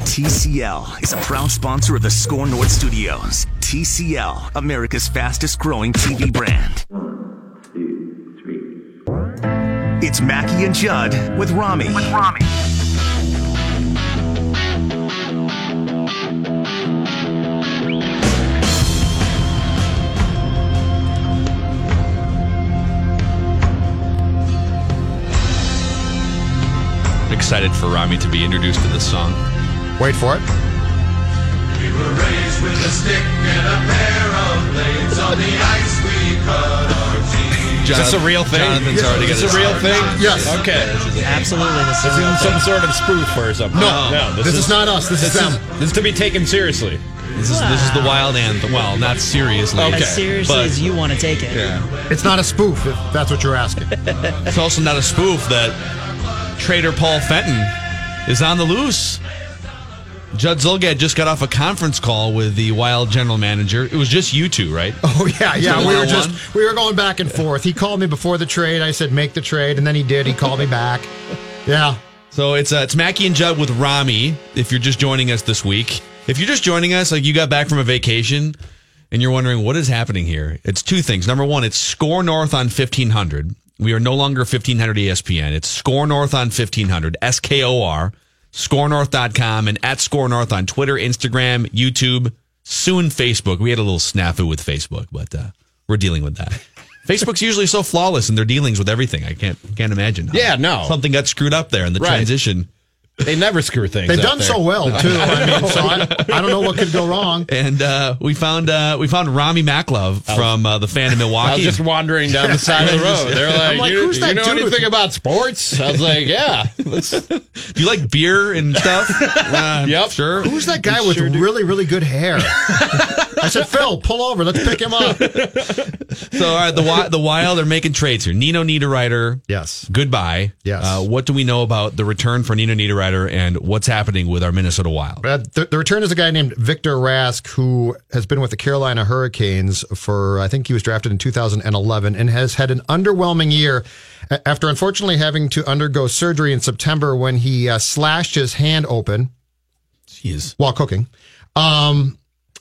TCL is a proud sponsor of the Score North Studios. TCL, America's fastest growing TV brand. One, two, three. It's Mackey and Judd with Rami. With Rami. Excited for Rami to be introduced to this song. Wait for it. We were raised with a stick and a pair of blades on the ice. We cut our teeth. Is this a real thing? Jonathan's already Is got this a real thing? Yes. Okay. Absolutely, this This is a real isn't some sort of spoof or something. No, no. this is not us. This is them. This is to be taken seriously. This is this is the wild anthem. Well, not seriously. Okay. As seriously but- as you want to take it. Yeah. It's not a spoof, if that's what you're asking. It's also not a spoof that Trader Paul Fenton is on the loose. Judd Zulgad just got off a conference call with the Wild general manager. It was just you two, right? Oh yeah, yeah. We were just we were going back and forth. He called me before the trade. I said make the trade, and then he did. He called me back. Yeah. So it's uh, it's Mackey and Judd with Rami. If you're just joining us this week, if you're just joining us, like you got back from a vacation and you're wondering what is happening here, it's two things. Number one, it's Score North on 1500. We are no longer 1500 ESPN. It's Score North on 1500. S K O R. ScoreNorth.com and at Score North on Twitter, Instagram, YouTube, soon Facebook. We had a little snafu with Facebook, but uh, we're dealing with that. Facebook's usually so flawless in their dealings with everything. I can't can't imagine. Yeah, no. something got screwed up there in the Right. transition. They never screw things. They've up done there. so well too. I mean, so I, I don't know what could go wrong. And uh, we found uh, we found Rami Maklov from uh, the fan of Milwaukee. I was just wandering down the side of the road. They're like, like, you, who's you that know dude with- anything about sports? I was like, yeah. Do you like beer and stuff? Uh, Yep. sure. Who's that guy with really really good hair? I said, Phil, pull over. Let's pick him up. So all right, the the Wild are making trades here. Nino Niederreiter. Yes. Goodbye. Yes. Uh, what do we know about the return for Nino Niederreiter and what's happening with our Minnesota Wild? Uh, the, the return is a guy named Victor Rask, who has been with the Carolina Hurricanes for, I think he was drafted in 2011 and has had an underwhelming year after unfortunately having to undergo surgery in September when he uh, slashed his hand open Jeez. while cooking. Um,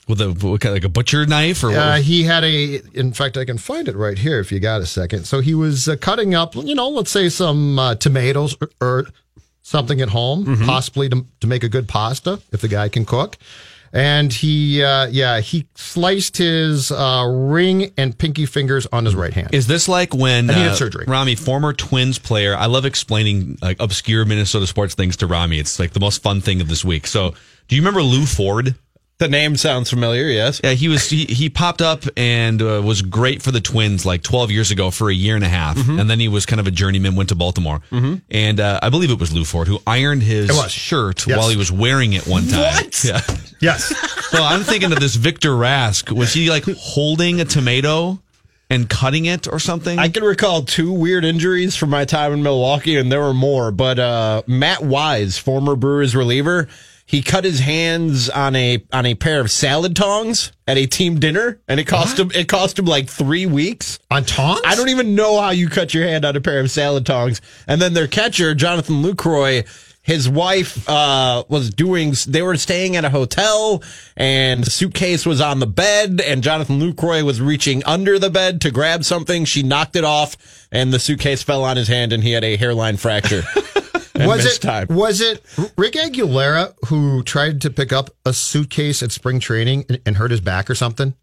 With a what kind of, like a butcher knife or uh, he had a, in fact, I can find it right here if you got a second. So he was uh, cutting up, you know, let's say some uh, tomatoes or, or something at home, possibly to, to make a good pasta if the guy can cook. And he, uh, yeah, he sliced his uh, ring and pinky fingers on his right hand. Is this like when I needed uh, surgery. Rami, former Twins player? I love explaining like obscure Minnesota sports things to Rami. It's like the most fun thing of this week. So, do you remember Lew Ford? The name sounds familiar, yes. Yeah, he was he, he popped up and uh, was great for the Twins like 12 years ago for a year and a half, Mm-hmm. and then he was kind of a journeyman. Went to Baltimore, and uh, I believe it was Lew Ford who ironed his shirt Yes. while he was wearing it one time. What? Yeah. yes. So I'm thinking of this Victor Rask. Was he like holding a tomato and cutting it or something? I can recall two weird injuries from my time in Milwaukee, and there were more. But uh, Matt Wise, former Brewers reliever, he cut his hands on a on a pair of salad tongs at a team dinner, and it cost him it cost him like three weeks. On tongs? I don't even know how you cut your hand on a pair of salad tongs. And then their catcher, Jonathan Lucroy, his wife uh, was doing. They were staying at a hotel, and the suitcase was on the bed, and Jonathan Lucroy was reaching under the bed to grab something. She knocked it off, and the suitcase fell on his hand, and he had a hairline fracture. and was it time. was it Rick Aguilera who tried to pick up a suitcase at spring training and, and hurt his back or something?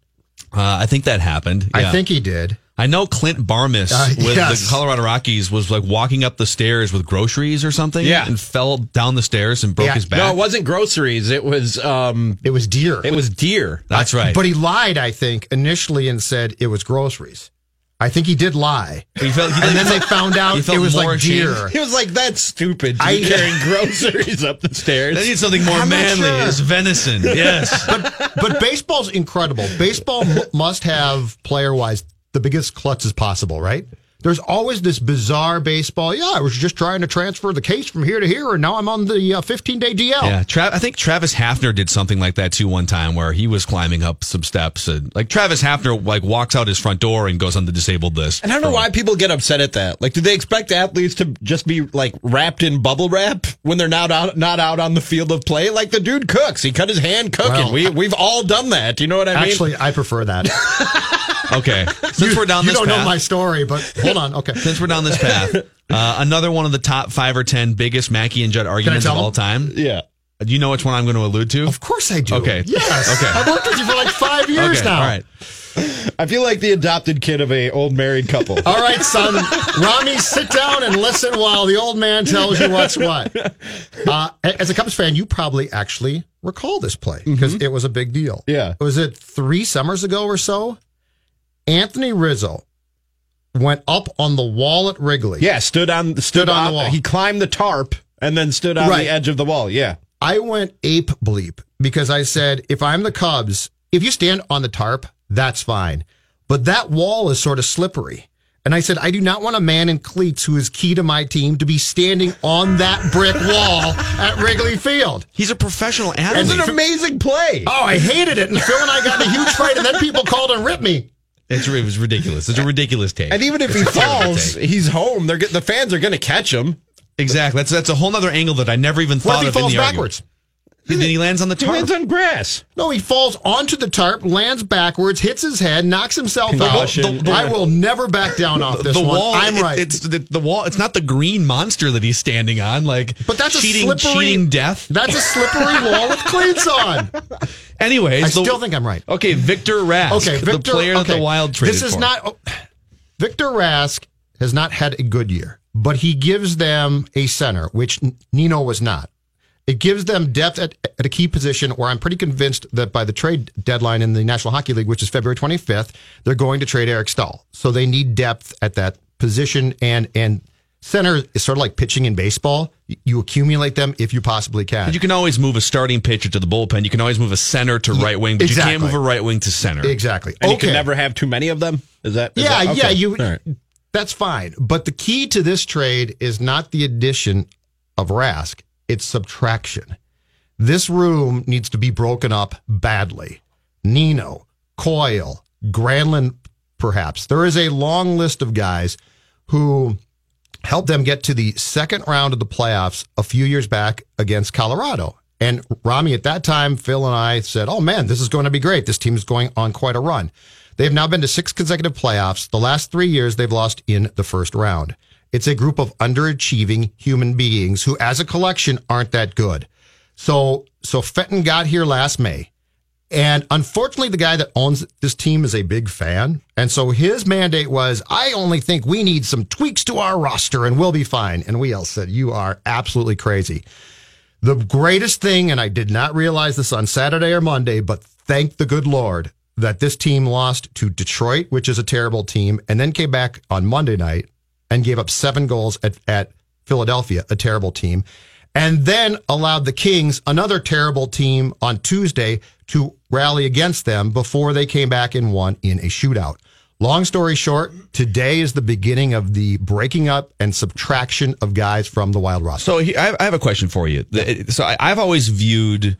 uh, I think that happened. I think he did. I know Clint Barmes Uh, with yes. the Colorado Rockies was like walking up the stairs with groceries or something. Yeah. and fell down the stairs and broke Yeah. his back. No, it wasn't groceries. It was um, It was deer. it was deer. That's right. But he lied, I think, initially and said it was groceries. I think he did lie. He felt, he, And then they found out he it was like ashamed. deer. He was like, "That's stupid." I- be carrying groceries up the stairs. They need something more I'm manly. sure. It's venison. Yes. But baseball's incredible. Baseball m- must have player wise the biggest clutches possible, right? There's always this bizarre baseball. Yeah, I was just trying to transfer the case from here to here, and now I'm on the uh, 15 day DL. Yeah, Tra- I think Travis Hafner did something like that too one time, where he was climbing up some steps, and like Travis Hafner like walks out his front door and goes on the disabled list. And I don't know why people get upset at that. Like, do they expect athletes to just be like wrapped in bubble wrap when they're not out, not out on the field of play? Like the dude cooks, he cut his hand cooking. Well, we we've all done that. You know what I mean? Actually, I prefer that. Okay, since we're down you this don't path, know my story, but hold on. Okay. since we're down this path, uh, another one of the top five or ten biggest Mackey and Judd arguments of all time. yeah. Do you know which one I'm going to allude to? Of course I do. Okay. Yes. Okay. I've worked with you for like five years okay, now. all right. I feel like the adopted kid of a old married couple. All right, son. Rami, sit down and listen while the old man tells you what's what. Uh, as a Cubs fan, you probably actually recall this play because it was a big deal. Yeah. Was it three summers ago or so? Anthony Rizzo went up on the wall at Wrigley. yeah, stood on stood, on the wall. He climbed the tarp and then stood on Right. the edge of the wall. Yeah. I went ape bleep because I said, if I'm the Cubs, if you stand on the tarp, that's fine. But that wall is sort of slippery. And I said, I do not want a man in cleats who is key to my team to be standing on that brick wall at Wrigley Field. He's a professional athlete. It's athlete. an amazing play. Oh, I hated it. And Phil and I got in a huge fight, and then people called and ripped me. It's, it was ridiculous. It's a ridiculous take. And even if he It's terrible falls, he's home. They're the fans are going to catch him. exactly. That's that's a whole other angle that I never even What thought if he of in falls the backwards? argument. And then he lands on the He tarp. lands on grass. No, he falls onto the tarp, lands backwards, hits his head, knocks himself out. Concussion. The- I will never back down off this the one. wall. I'm it- right. it's the, the wall. It's not the green monster that he's standing on. Like, But that's cheating, a slippery cheating death. That's a slippery wall with cleats on. Anyways, I the- still think I'm right. Okay, Victor Rask, Okay, Victor, the player okay. that the Wild traded This is for. not oh, Victor Rask has not had a good year, but he gives them a center, which Nino was not. It gives them depth at, at a key position where I'm pretty convinced that by the trade deadline in the National Hockey League, which is February 25th, they're going to trade Eric Staal. So they need depth at that position and and center is sort of like pitching in baseball. You accumulate them if you possibly can. You can always move a starting pitcher to the bullpen. You can always move a center to right wing, but you can't move a right wing to center. exactly. And you can never have too many of them. Is that? is Yeah, that- yeah, you. All right. That's fine. But the key to this trade is not the addition of Rask; it's subtraction. This room needs to be broken up badly. Nino, Coyle, Granlund, perhaps. There is a long list of guys who helped them get to the second round of the playoffs a few years back against Colorado. And Rami, at that time, Phil and I said, Oh man, this is going to be great. This team is going on quite a run. They've now been to six consecutive playoffs. The last three years, they've lost in the first round. It's a group of underachieving human beings who, as a collection, aren't that good. So, so Fenton got here last May. And unfortunately, the guy that owns this team is a big fan. And so his mandate was, I only think we need some tweaks to our roster and we'll be fine. And we all said, You are absolutely crazy. The greatest thing, and I did not realize this on Saturday or Monday, but thank the good Lord that this team lost to Detroit, which is a terrible team, and then came back on Monday night and gave up seven goals at, at Philadelphia, a terrible team, and then allowed the Kings, another terrible team, on Tuesday to rally against them before they came back and won in a shootout. Long story short, today is the beginning of the breaking up and subtraction of guys from the Wild roster. So I have- a question for you. So I've always viewed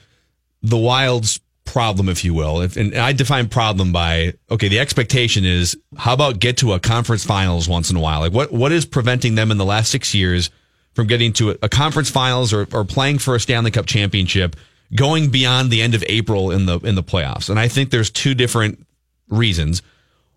the Wild's problem, if you will, if, and I define problem by okay, the expectation is how about get to a conference finals once in a while? Like what what is preventing them in the last six years from getting to a, a conference finals or, or playing for a Stanley Cup championship, going beyond the end of April in the in the playoffs? And I think there's two different reasons.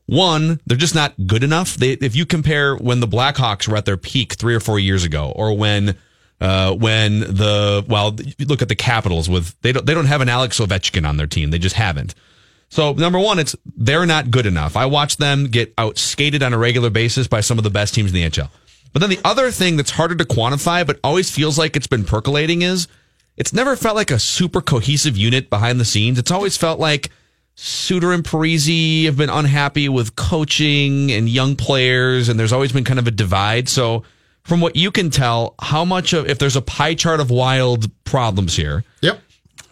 One, they're just not good enough. They, if you compare when the Blackhawks were at their peak three or four years ago, or when, uh, when the well, look at the Capitals with they don't they don't have an Alex Ovechkin on their team. They just haven't. So number one, it's they're not good enough. I watch them get out skated on a regular basis by some of the best teams in the NHL. But then the other thing that's harder to quantify, but always feels like it's been percolating, is it's never felt like a super cohesive unit behind the scenes. It's always felt like Suter and Parise have been unhappy with coaching and young players, and there's always been kind of a divide. So, from what you can tell, how much of if there's a pie chart of wild problems here, Yep.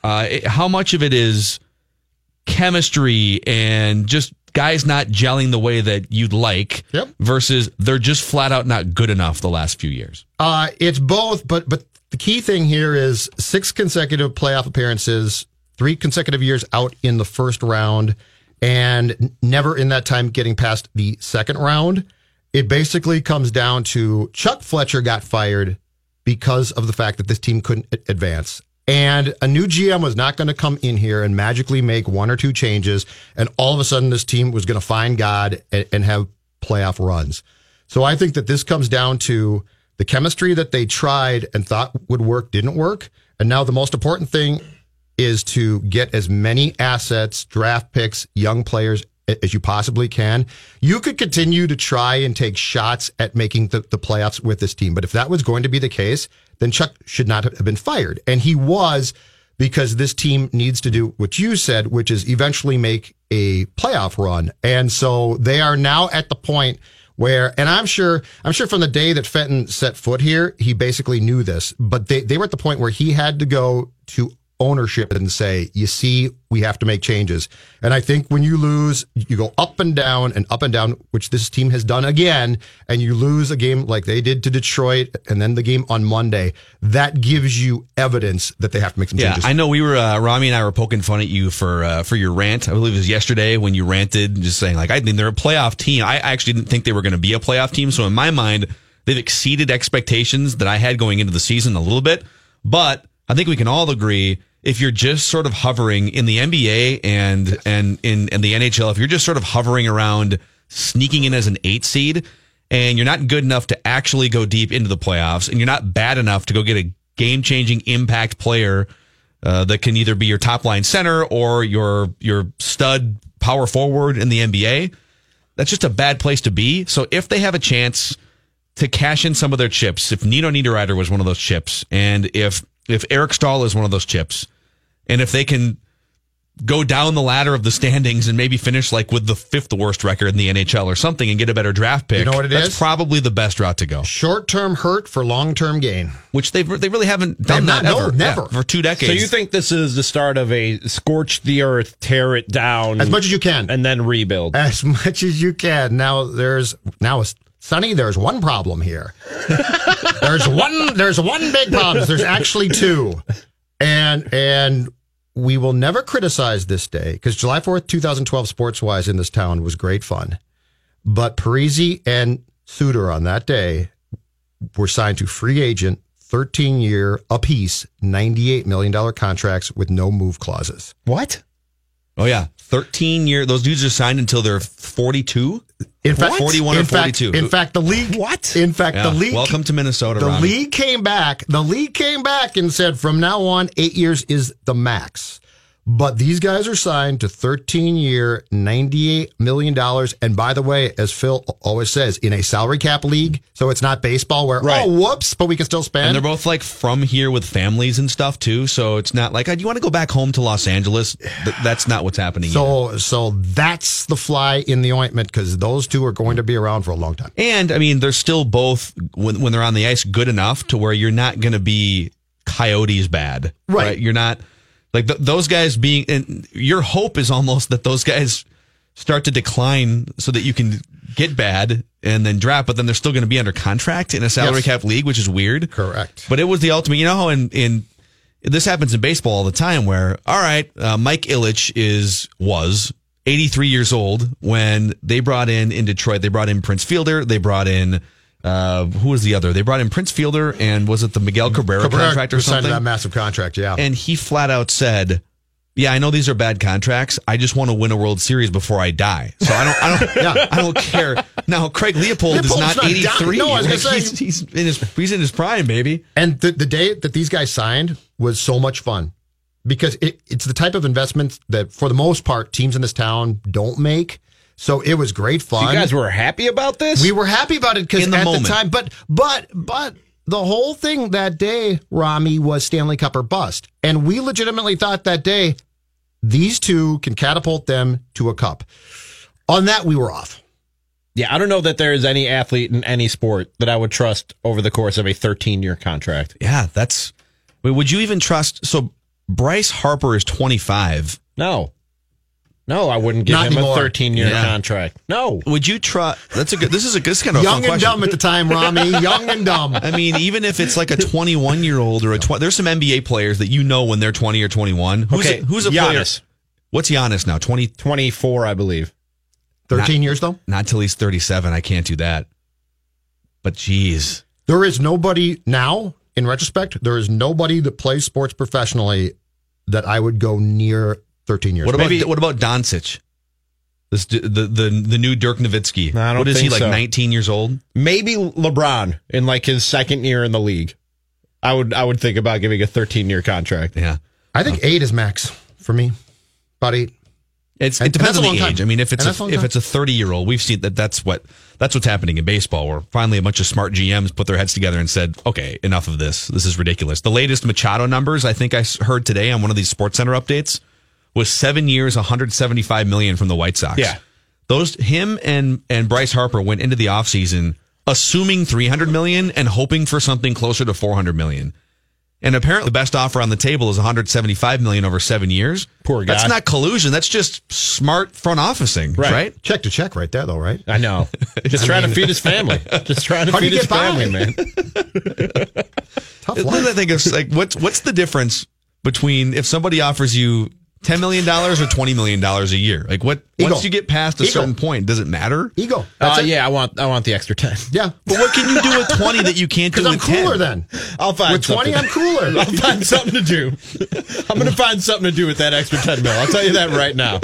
uh, it- how much of it is chemistry and just guys not gelling the way that you'd like Yep. versus they're just flat out not good enough the last few years. Uh, it's both, but but the key thing here is six consecutive playoff appearances, three consecutive years out in the first round, and never in that time getting past the second round. It basically comes down to Chuck Fletcher got fired because of the fact that this team couldn't advance. And a new GM was not going to come in here and magically make one or two changes, and all of a sudden this team was going to find God and, and have playoff runs. So I think that this comes down to the chemistry that they tried and thought would work didn't work. And now the most important thing is to get as many assets, draft picks, young players as you possibly can. You could continue to try and take shots at making the, the playoffs with this team. But if that was going to be the case, then Chuck should not have been fired. And he was because this team needs to do what you said, which is eventually make a playoff run. And so they are now at the point where, and I'm sure, I'm sure from the day that Fenton set foot here, he basically knew this, but they, they were at the point where he had to go to ownership and say, you see, we have to make changes. And I think when you lose, you go up and down and up and down, which this team has done again, and you lose a game like they did to Detroit and then the game on Monday, that gives you evidence that they have to make some Yeah, changes. I know we were uh, Rami and I were poking fun at you for uh, for your rant. I believe it was yesterday when you ranted, just saying like I think they're a playoff team. I actually didn't think they were going to be a playoff team. So in my mind, they've exceeded expectations that I had going into the season a little bit. But I think we can all agree if you're just sort of hovering in the NBA and and in, in the NHL, if you're just sort of hovering around sneaking in as an eight seed and you're not good enough to actually go deep into the playoffs and you're not bad enough to go get a game changing impact player uh, that can either be your top line center or your your stud power forward in the NBA. That's just a bad place to be. So if they have a chance to cash in some of their chips, if Nino Niederreiter was one of those chips, and if if Eric Staal is one of those chips, and if they can go down the ladder of the standings and maybe finish like with the fifth worst record in the NHL or something and get a better draft pick, You know what it that's is? probably the best route to go. Short term hurt for long term gain. Which they they really haven't done They've that not- no, ever. never. Yeah, for two decades. So you think this is the start of a scorch the earth, tear it down As much as you can. and then rebuild? as much as you can. Now there's now Sonny, there's one problem here. there's one there's one big problem. There's actually two. And and we will never criticize this day because July 4th, 2012, sports wise in this town was great fun. But Parise and Suter on that day were signed to free agent 13 year apiece, $98 million contracts with no move clauses. What? Oh yeah, thirteen year. Those dudes are signed until they're forty-two. In fact, 41 or in fact- 42. in fact, the league. What? In fact, Yeah. the league. Welcome to Minnesota. The Ronnie. league came back. The league came back and said from now on, eight years is the max. But these guys are signed to 13 year, $98 million. And by the way, as Phil always says, in a salary cap league, so it's not baseball where, Right. oh, whoops, but we can still spend. And they're both like from here with families and stuff too. So it's not like, oh, do you want to go back home to Los Angeles? Th- that's not what's happening. either. so, so that's the fly in the ointment because those two are going to be around for a long time. And I mean, they're still both when when they're on the ice good enough to where you're not going to be coyotes bad, Right. You're not like th- those guys being. And your hope is almost that those guys start to decline so that you can get bad and then draft, but then they're still going to be under contract in a salary Yes. cap league, which is weird. Correct. But it was the ultimate. You know how in in this happens in baseball all the time, where all right, uh, Mike Ilitch is was 83 years old when they brought in in Detroit. They brought in Prince Fielder. They brought in uh, who was the other? They brought in Prince Fielder and was it the Miguel Cabrera, Cabrera contract or was signed to something? that massive contract, yeah. and he flat out said. Yeah, I know these are bad contracts. I just want to win a World Series before I die. So I don't, I don't, Yeah. I don't care. Now, Craig Leopold is not, not 83. No, I was Like, say- he's, he's in his, he's in his prime, baby. And the, the day that these guys signed was so much fun because it, it's the type of investment that, for the most part, teams in this town don't make. So it was great fun. You guys were happy about this? we were happy about it because In the at moment. the time, but but but the whole thing that day, Rami was Stanley Cup or bust, and we legitimately thought that day these two can catapult them to a cup. On that, we were off. Yeah, I don't know that there is any athlete in any sport that I would trust over the course of a 13 year contract. Yeah, that's. Wait, would you even trust? So Bryce Harper is 25. No. No, I wouldn't give Not him anymore. a 13 year Yeah. contract. No. Would you trust? That's a good. This is a this is kind of a Young and question. dumb at the time, Rami. Young and dumb. I mean, even if it's like a 21 year old or a 20, there's some NBA players that you know when they're 20 or 21. Who's Okay, a, who's a player? Giannis. What's Giannis now? 20, 24, I believe. 13 years, though? not till he's 37. I can't do that. But geez, There is nobody now, in retrospect, there is nobody that plays sports professionally that I would go near 13 years. what about Maybe- what about Doncic? This the the the new Dirk Nowitzki. I don't what is he like? so. 19 years old. Maybe LeBron in like his second year in the league. I would I would think about giving a 13 year contract. Yeah. I think uh, eight is max for me. About eight. It's, And- it depends on the age. time. I mean, if it's a a, if time. it's a 30 year old, we've seen that. That's what that's what's happening in baseball. Where finally a bunch of smart GMs put their heads together and said, "Okay, enough of this. This is ridiculous." The latest Machado numbers, I think I heard today on one of these Sports Center updates, was seven years, 175 million from the White Sox. Yeah. those him and and Bryce Harper went into the offseason assuming 300 million and hoping for something closer to 400 million. And apparently, the best offer on the table is 175 million over seven years. Poor guy. That's not collusion. That's just smart front officing, right? Right. Check to check right there, though, right? I know. Just trying to feed his family. Just trying to How do feed you his get by? family, man. Tough Then life. I think it's like what's what's the difference between if somebody offers you ten million dollars or twenty million dollars a year? Like what? Ego. Once you get past a Ego. certain point, does it matter? Ego. That's Uh, it. yeah, I want I want the extra 10. Yeah. But what can you do with twenty that you can't do Because I'm with 10? cooler then. I'll find With 20, something. I'm cooler. I'll find something to do. I'm going to find something to do with that extra 10 mil. I'll tell you that right now.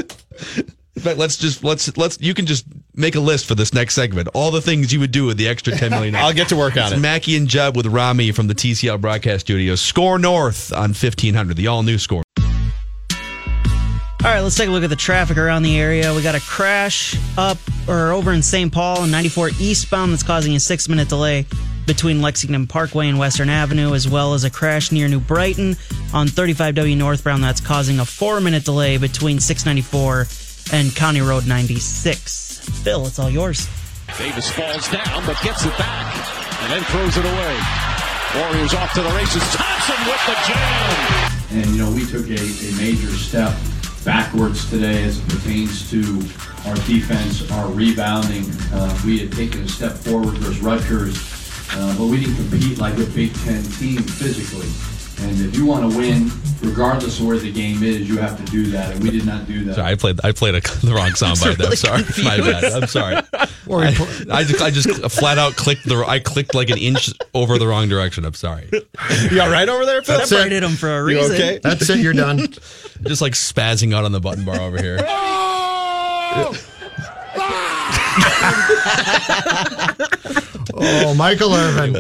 In fact, let's just let's let's you can just make a list for this next segment. All the things you would do with the extra ten million. I'll get to work on It's it. Mackey and Judd with Rami from the TCL broadcast studio. Score North on fifteen hundred, the all new score. All right, let's take a look at the traffic around the area. We got a crash up or over in St. Paul on 94 eastbound that's causing a six minute delay between Lexington Parkway and Western Avenue, as well as a crash near New Brighton on 35W northbound that's causing a four minute delay between 694 and County Road 96. Phil, it's all yours. Davis falls down, but gets it back and then throws it away. Warriors off to the races. Thompson with the jam. And, you know, we took a, a major step backwards today as it pertains to our defense, our rebounding. Uh, we had taken a step forward versus Rutgers, uh, but we didn't compete like a Big Ten team physically. And if you want to win, regardless of where the game is, you have to do that. And we did not do that. Sorry, I played I played a, the wrong soundbite. there. I'm sorry, my bad. I'm sorry. I, I just I just flat out clicked the I clicked like an inch over the wrong direction. I'm sorry. You all right over there, Phil? Separated him for a You reason. okay? That's it. You're done. Just like spazzing out on the button bar over here. Oh, Michael Irvin.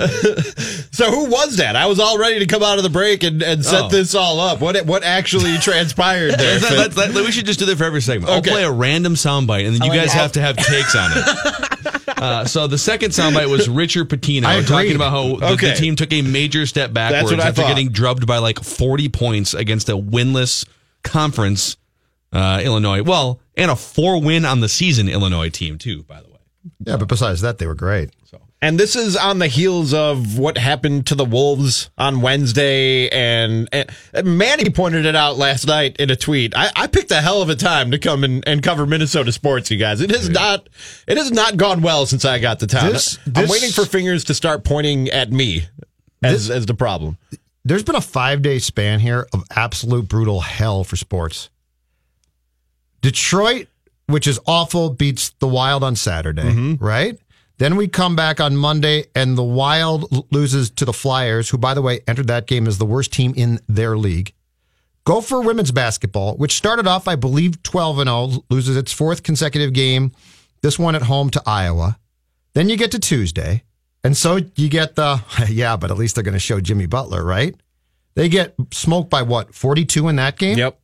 So who was that? I was all ready to come out of the break and, and set Oh. this all up. What what actually transpired there? That- Phil? that- that- we should just do that for every segment. I'll play a random soundbite, and then you like guys it. have to have takes on it. Uh, so the second soundbite was Richard Pitino I talking about how the, Okay. the team took a major step backwards what after thought. getting drubbed by like 40 points against a winless conference uh, Illinois. Well, and a four win on the season Illinois team too, by the way. Yeah, but besides that, they were great. So. And this is on the heels of what happened to the Wolves on Wednesday. And, and Manny pointed it out last night in a tweet. I, I picked a hell of a time to come and, and cover Minnesota sports, you guys. It has not, it has not gone well since I got to town. This- I'm waiting for fingers to start pointing at me as, as the problem. There's been a five day span here of absolute brutal hell for sports. Detroit, which is awful, beats the Wild on Saturday, mm-hmm. right? Then we come back on Monday and the Wild loses to the Flyers, who, by the way, entered that game as the worst team in their league. Gopher women's basketball, which started off, I believe, 12 and 0, loses its fourth consecutive game, this one at home to Iowa. Then you get to Tuesday. And so you get the, yeah, but at least they're going to show Jimmy Butler, right? They get smoked by what, 42 in that game? Yep.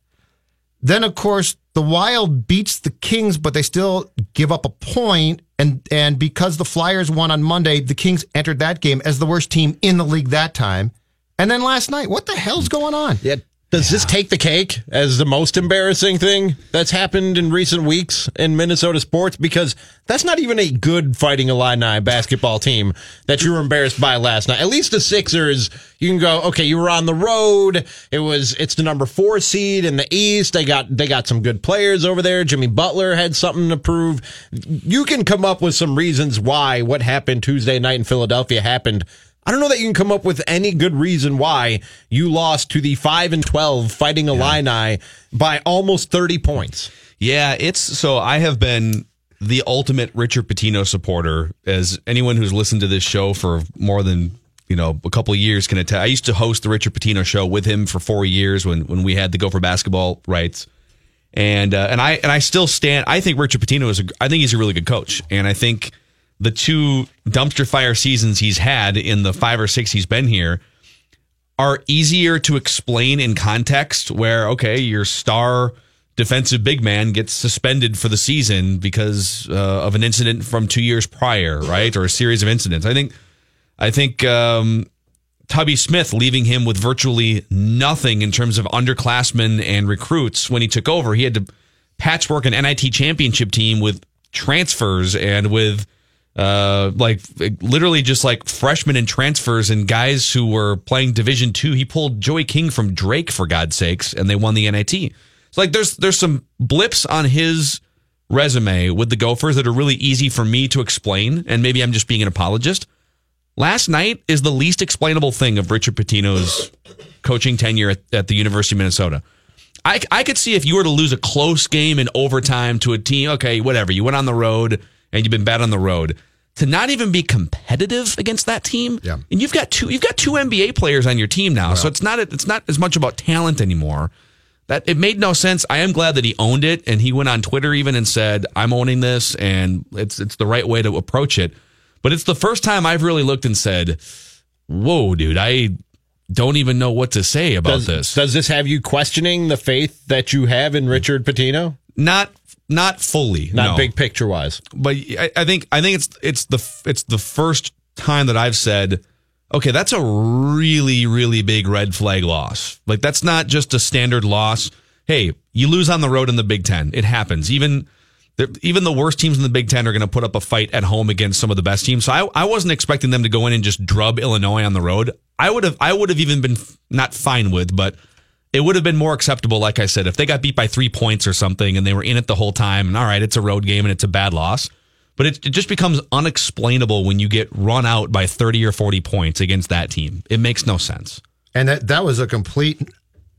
Then, of course, the Wild beats the Kings, but they still give up a point. And and because the Flyers won on Monday, the Kings entered that game as the worst team in the league that time. And then last night, what the hell's going on? Yeah. Does this take the cake as the most embarrassing thing that's happened in recent weeks in Minnesota sports? Because that's not even a good Fighting Illini basketball team that you were embarrassed by last night. At least the Sixers, you can go, okay, you were on the road. It was, it's the number four seed in the East. They got, they got some good players over there. Jimmy Butler had something to prove. You can come up with some reasons why what happened Tuesday night in Philadelphia happened. I don't know that you can come up with any good reason why you lost to the 5 and 12 Fighting Illini by almost 30 points. Yeah, it's so I have been the ultimate Richard Pitino supporter. As anyone who's listened to this show for more than you know a couple of years can attest. I used to host the Richard Pitino show with him for four years when when we had the Gopher basketball rights, and uh, and I and I still stand. I think Richard Pitino is a. I think he's a really good coach, and I think the two dumpster fire seasons he's had in the five or six he's been here are easier to explain in context where okay your star defensive big man gets suspended for the season because uh, of an incident from two years prior right? Or a series of incidents. I think i think um, tubby smith leaving him with virtually nothing in terms of underclassmen and recruits when he took over. He had to patchwork an nit championship team with transfers and with uh, like literally just like freshmen and transfers and guys who were playing Division two. He pulled Joey King from Drake for God's sakes, and they won the NIT. So like, there's there's some blips on his resume with the Gophers that are really easy for me to explain, and maybe I'm just being an apologist. Last night is the least explainable thing of Richard Pitino's coaching tenure at, at the University of Minnesota. I, I could see if you were to lose a close game in overtime to a team, okay, whatever. You went on the road and you've been bad on the road. To not even be competitive against that team, Yeah. and you've got two you've got two NBA players on your team now, so it's not it's not as much about talent anymore. That it made no sense. I am glad that he owned it, and he went on Twitter even and said, "I'm owning this, and it's it's the right way to approach it." But it's the first time I've really looked and said, "Whoa, dude, I don't even know what to say about Does this." does this have you questioning the faith that you have in Richard Pitino? Not not fully, Not no. big picture wise. but I, I think I think it's it's the it's the first time that I've said, okay, that's a really really big red flag loss. Like that's not just a standard loss. Hey, you lose on the road in the Big Ten. It happens. Even the, even the worst teams in the Big Ten are going to put up a fight at home against some of the best teams. So I, I wasn't expecting them to go in and just drub Illinois on the road. I would have I would have even been not fine with, but it would have been more acceptable, like I said, if they got beat by three points or something and they were in it the whole time. And all right, it's a road game and it's a bad loss. But it, it just becomes unexplainable when you get run out by 30 or 40 points against that team. It makes no sense. And that that was a complete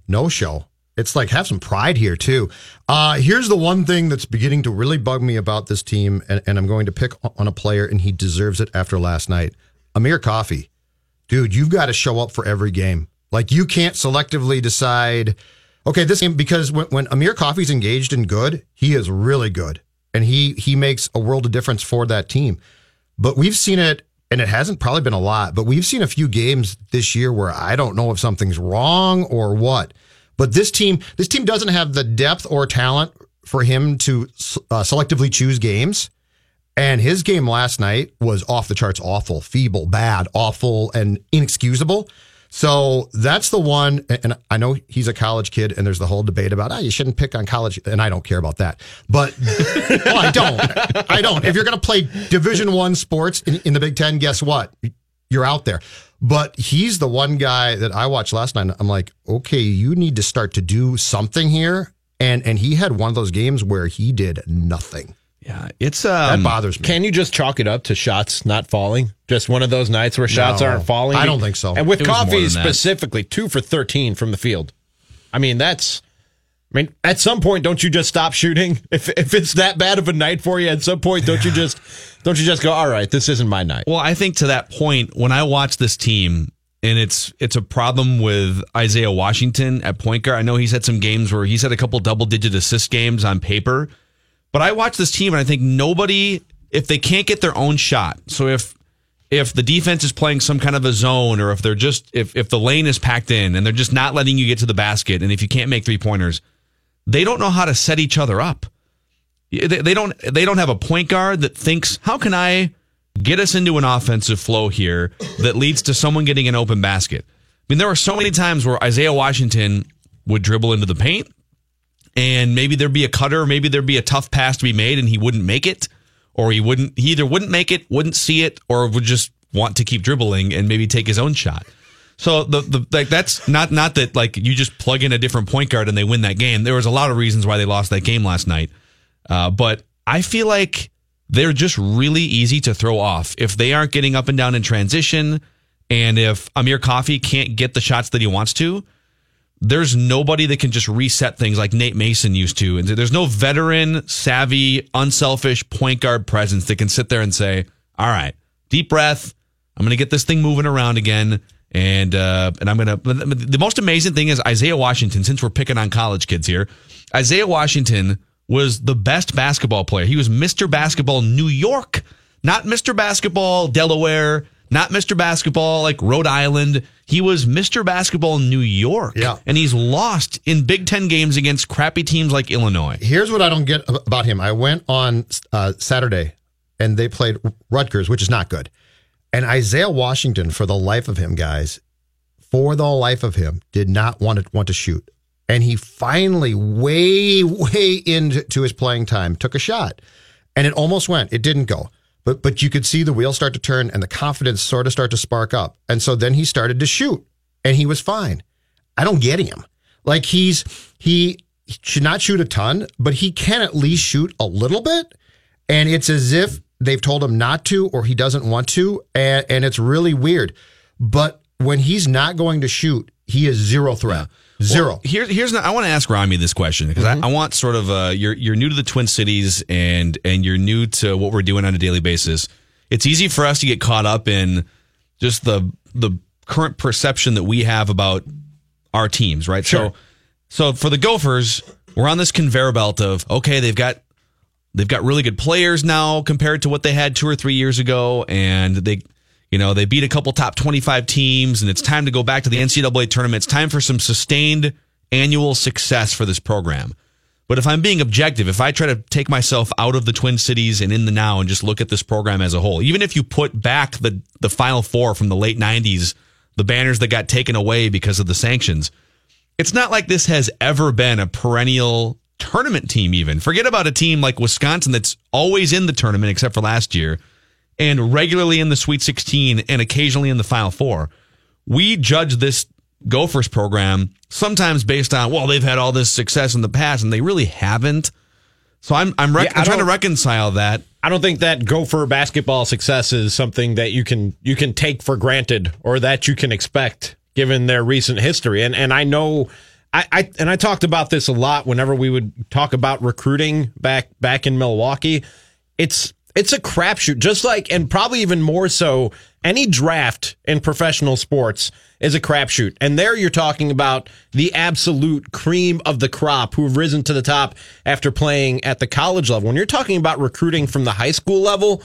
no show. It's like have some pride here too. Uh, here's the one thing that's beginning to really bug me about this team, and, and I'm going to pick on a player, and he deserves it after last night. Amir Coffey, dude, you've got to show up for every game. Like you can't selectively decide, okay, this game because when, when Amir Coffey's engaged and good, he is really good, and he he makes a world of difference for that team. But we've seen it, and it hasn't probably been a lot, but we've seen a few games this year where I don't know if something's wrong or what. But this team, this team doesn't have the depth or talent for him to uh, selectively choose games. And his game last night was off the charts awful, feeble, bad, awful, and inexcusable. So that's the one. And I know he's a college kid, and there's the whole debate about, ah, you shouldn't pick on college. And I don't care about that. But well, I don't. I don't. If you're going to play Division One sports in, in the Big Ten, guess what? You're out there. But he's the one guy that I watched last night. I'm like, okay, you need to start to do something here. And and he had one of those games where he did nothing. Yeah, it's uh That um, bothers me. Can you just chalk it up to shots not falling? Just one of those nights where shots No, aren't falling? I don't think so. And with It Coffey than that. specifically, two for 13 from the field. I mean, that's. I mean, at some point, don't you just stop shooting? If if it's that bad of a night for you, at some point, don't you just don't you just go, all right, this isn't my night? Well, I think to that point, when I watch this team, and it's it's a problem with Isaiah Washington at point guard. I know he's had some games where he's had a couple double digit assist games on paper, but I watch this team and I think nobody, if they can't get their own shot, so if if the defense is playing some kind of a zone, or if they're just if if the lane is packed in and they're just not letting you get to the basket, and if you can't make three pointers, they don't know how to set each other up. They, they don't they don't have a point guard that thinks how can I get us into an offensive flow here that leads to someone getting an open basket. I mean, there were so many times where Isaiah Washington would dribble into the paint and maybe there'd be a cutter, maybe there'd be a tough pass to be made and he wouldn't make it or he wouldn't he either wouldn't make it, wouldn't see it or would just want to keep dribbling and maybe take his own shot. So the the like that's not not that like you just plug in a different point guard and they win that game. There was a lot of reasons why they lost that game last night. Uh, but I feel like they're just really easy to throw off if they aren't getting up and down in transition and if Amir Coffey can't get the shots that he wants to, there's nobody that can just reset things like Nate Mason used to. And there's no veteran, savvy, unselfish point guard presence that can sit there and say, "All right, deep breath. I'm going to get this thing moving around again." And uh, and I'm gonna. The most amazing thing is Isaiah Washington. Since we're picking on college kids here, Isaiah Washington was the best basketball player. He was Mr. Basketball New York, not Mr. Basketball Delaware, not Mr. Basketball like Rhode Island. He was Mr. Basketball in New York. Yeah. And he's lost in Big Ten games against crappy teams like Illinois. Here's what I don't get about him. I went on uh, Saturday and they played Rutgers, which is not good. And Isaiah Washington, for the life of him, guys, for the life of him, did not want to want to shoot. And he finally, way, way into his playing time, took a shot. And it almost went. It didn't go. But but you could see the wheels start to turn and the confidence sort of start to spark up. And so then he started to shoot and he was fine. I don't get him. Like he's he should not shoot a ton, but he can at least shoot a little bit. And it's as if they've told him not to or he doesn't want to. And, and it's really weird. But when he's not going to shoot, he is zero threat. Zero. Well, here, here's I want to ask Rami this question because Mhm. I, I want sort of uh, you're you're new to the Twin Cities and and you're new to what we're doing on a daily basis. It's easy for us to get caught up in just the the current perception that we have about our teams, right? Sure. So so for the Gophers, we're on this conveyor belt of okay, they've got they've got really good players now compared to what they had two or three years ago, and they you know they beat a couple top 25 teams and it's time to go back to the ncaa tournament. It's time for some sustained annual success for this program. But if i'm being objective if i try to take myself out of the twin cities and in the now and just look at this program as a whole even if you put back the the final four from the late 90s the banners that got taken away because of the sanctions it's not like this has ever been a perennial tournament team even. Forget about a team like wisconsin that's always in the tournament except for last year and regularly in the Sweet 16 and occasionally in the Final Four. We judge this Gophers program sometimes based on, well, they've had all this success in the past and they really haven't. So I'm I'm, rec- Yeah, I'm trying to reconcile that. I don't think that Gopher basketball success is something that you can you can take for granted or that you can expect given their recent history. And and I know I, I and I talked about this a lot whenever we would talk about recruiting back back in Milwaukee. It's it's a crapshoot, just like and probably even more so. Any draft in professional sports is a crapshoot, and there you're talking about the absolute cream of the crop who have risen to the top after playing at the college level. When you're talking about recruiting from the high school level,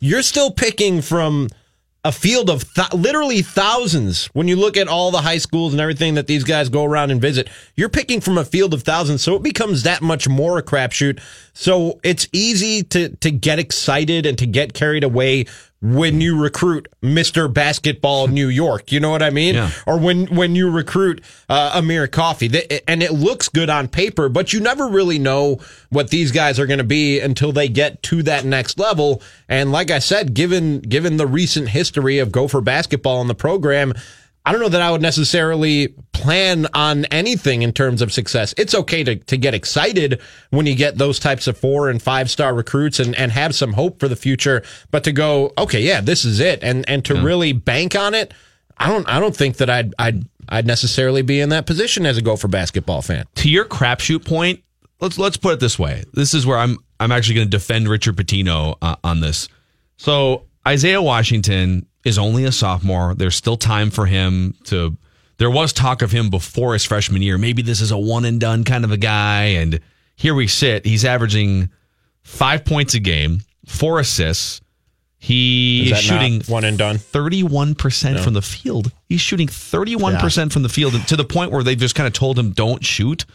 you're still picking from a field of th- literally thousands. When you look at all the high schools and everything that these guys go around and visit, you're picking from a field of thousands. So it becomes that much more a crapshoot. So it's easy to to get excited and to get carried away when you recruit Mr. Basketball New York. You know what I mean? Yeah. Or when when you recruit uh, Amir Coffey, and it looks good on paper, but you never really know what these guys are going to be until they get to that next level. And like I said, given given the recent history of Gopher basketball in the program. I don't know that I would necessarily plan on anything in terms of success. It's okay to, to get excited when you get those types of four and five star recruits and, and have some hope for the future. But to go, okay, yeah, this is it, and and to really bank on it, I don't I don't think that I'd I'd I'd necessarily be in that position as a Gopher basketball fan. To your crapshoot point, let's let's put it this way. This is where I'm I'm actually going to defend Richard Pitino uh, on this. So Isaiah Washington is only a sophomore. There's still time for him to. There was talk of him before his freshman year. Maybe this is a one and done kind of a guy. And here we sit. He's averaging five points a game, four assists. He Is is, shooting one and done. 31% from the field. He's shooting 31% from the field to the point where they've just kind of told him don't shoot.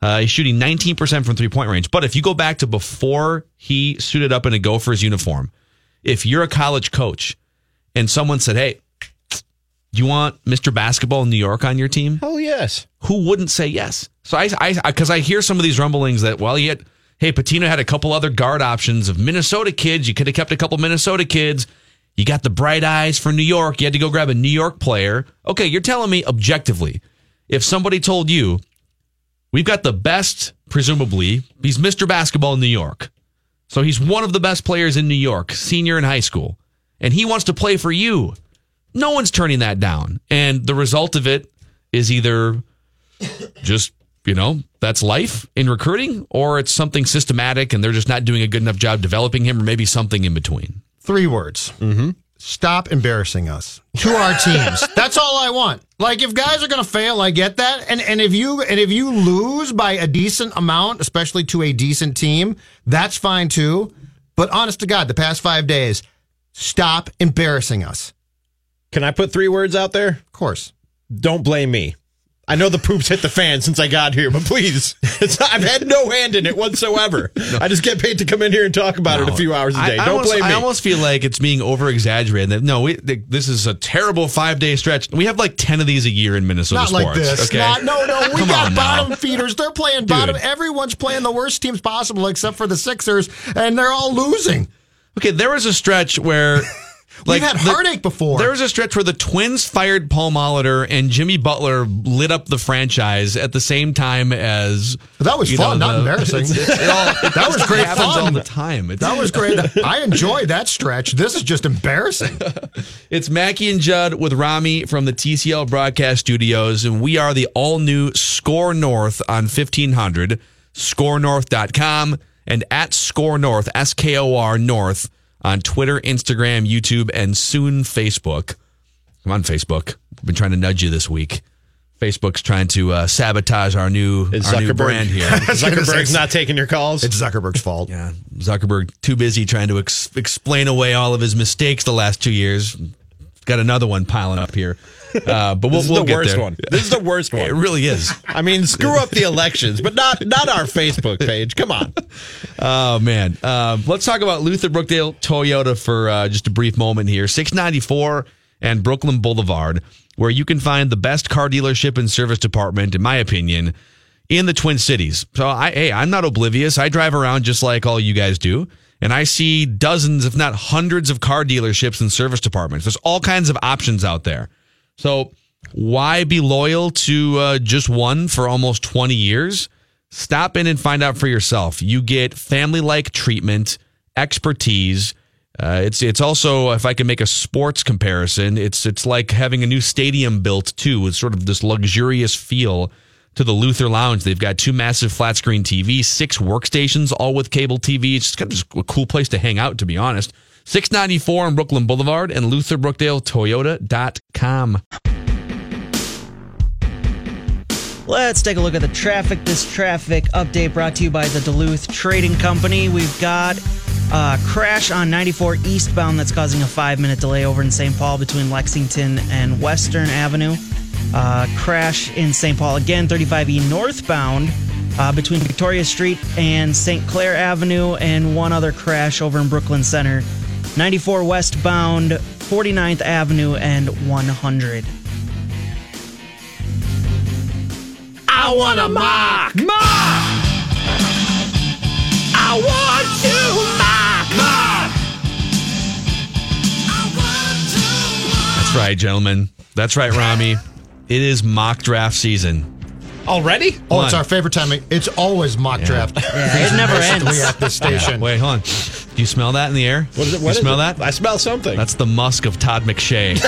Uh, he's shooting 19% from three point range. But if you go back to before he suited up in a Gophers uniform, if you're a college coach and someone said, hey, Do you want Mr. Basketball in New York on your team? Hell yes. Who wouldn't say yes? So I, I, because I, hear some of these rumblings that well, yet, hey, Pitino had a couple other guard options of Minnesota kids. You could have kept a couple Minnesota kids. You got the bright eyes for New York. You had to go grab a New York player. Okay, you're telling me objectively, if somebody told you we've got the best, presumably, he's Mr. Basketball in New York. So he's one of the best players in New York, senior in high school, and he wants to play for you. No one's turning that down. And the result of it is either just, you know, that's life in recruiting, or it's something systematic and they're just not doing a good enough job developing him, or maybe something in between. Three words. Mm-hmm. Stop embarrassing us to our teams. That's all I want. Like if guys are going to fail, I get that. And and if you and if you lose by a decent amount, especially to a decent team, that's fine too. But honest to God, the past 5 days, stop embarrassing us. Can I put three words out there? Of course. Don't blame me. I know the poops hit the fan since I got here, but please, not, I've had no hand in it whatsoever. No. I just get paid to come in here and talk about no. it a few hours a day. I, Don't almost, blame me. I almost feel like it's being over exaggerated. No, we, this is a terrible five day stretch. We have like ten of these a year in Minnesota Not sports. like this. Okay? Not, no, no. We got bottom now. feeders. They're playing bottom. Dude. Everyone's playing the worst teams possible except for the Sixers, and they're all losing. Okay, there was a stretch where. Like We've had heartache before. There was a stretch where the Twins fired Paul Molitor and Jimmy Butler lit up the franchise at the same time as that was fun, know, not the, embarrassing. It's, it's, it all, that was great fun all the time. It's, that was great. I enjoyed that stretch. This is just embarrassing. it's Mackey and Judd with Rami from the TCL broadcast studios, and we are the all new Score North on fifteen hundred, ScoreNorth.com, and at Score North, S K O R North on Twitter, Instagram, YouTube, and soon Facebook. Come on, Facebook. I've been trying to nudge you this week. Facebook's trying to uh, sabotage our new our new brand here. Zuckerberg's not taking your calls. It's Zuckerberg's fault. Yeah, Zuckerberg too busy trying to ex- explain away all of his mistakes the last two years. Got another one piling up here. Uh, but we'll, this is we'll the worst there. one. This is the worst one. It really is. I mean, screw up the elections, but not not our Facebook page. Come on. Oh man, uh, let's talk about Luther Brookdale Toyota for uh, just a brief moment here. Six ninety four and Brooklyn Boulevard, where you can find the best car dealership and service department, in my opinion, in the Twin Cities. So I, hey, I'm not oblivious. I drive around just like all you guys do and I see dozens, if not hundreds, of car dealerships and service departments. There's all kinds of options out there. So why be loyal to uh, just one for almost 20 years? Stop in and find out for yourself. You get family like treatment, expertise. Uh, it's it's also if I can make a sports comparison, it's it's like having a new stadium built too. It's sort of this luxurious feel to the Luther Lounge. They've got two massive flat screen TVs, six workstations, all with cable TV. It's kind of just a cool place to hang out, to be honest. 694 on Brooklyn Boulevard and LutherBrookdaleToyota.com. Let's take a look at the traffic. This traffic update brought to you by the Duluth Trading Company. We've got a crash on 94 eastbound that's causing a five minute delay over in St. Paul between Lexington and Western Avenue. Uh, crash in St. Paul again, 35E northbound uh, between Victoria Street and St. Clair Avenue, and one other crash over in Brooklyn Center 94 westbound, 49th Avenue, and 100. I want to mock! Mock! I want to mock! Mock! That's right, gentlemen. That's right, Rami. It is mock draft season. Already? Oh, it's our favorite time. It's always mock Yeah. draft. Yeah, it never ends. We at this station. Wait, hold on. Do you smell that in the air? What is it? What you What is smell it? that? I smell something. That's the musk of Todd McShay.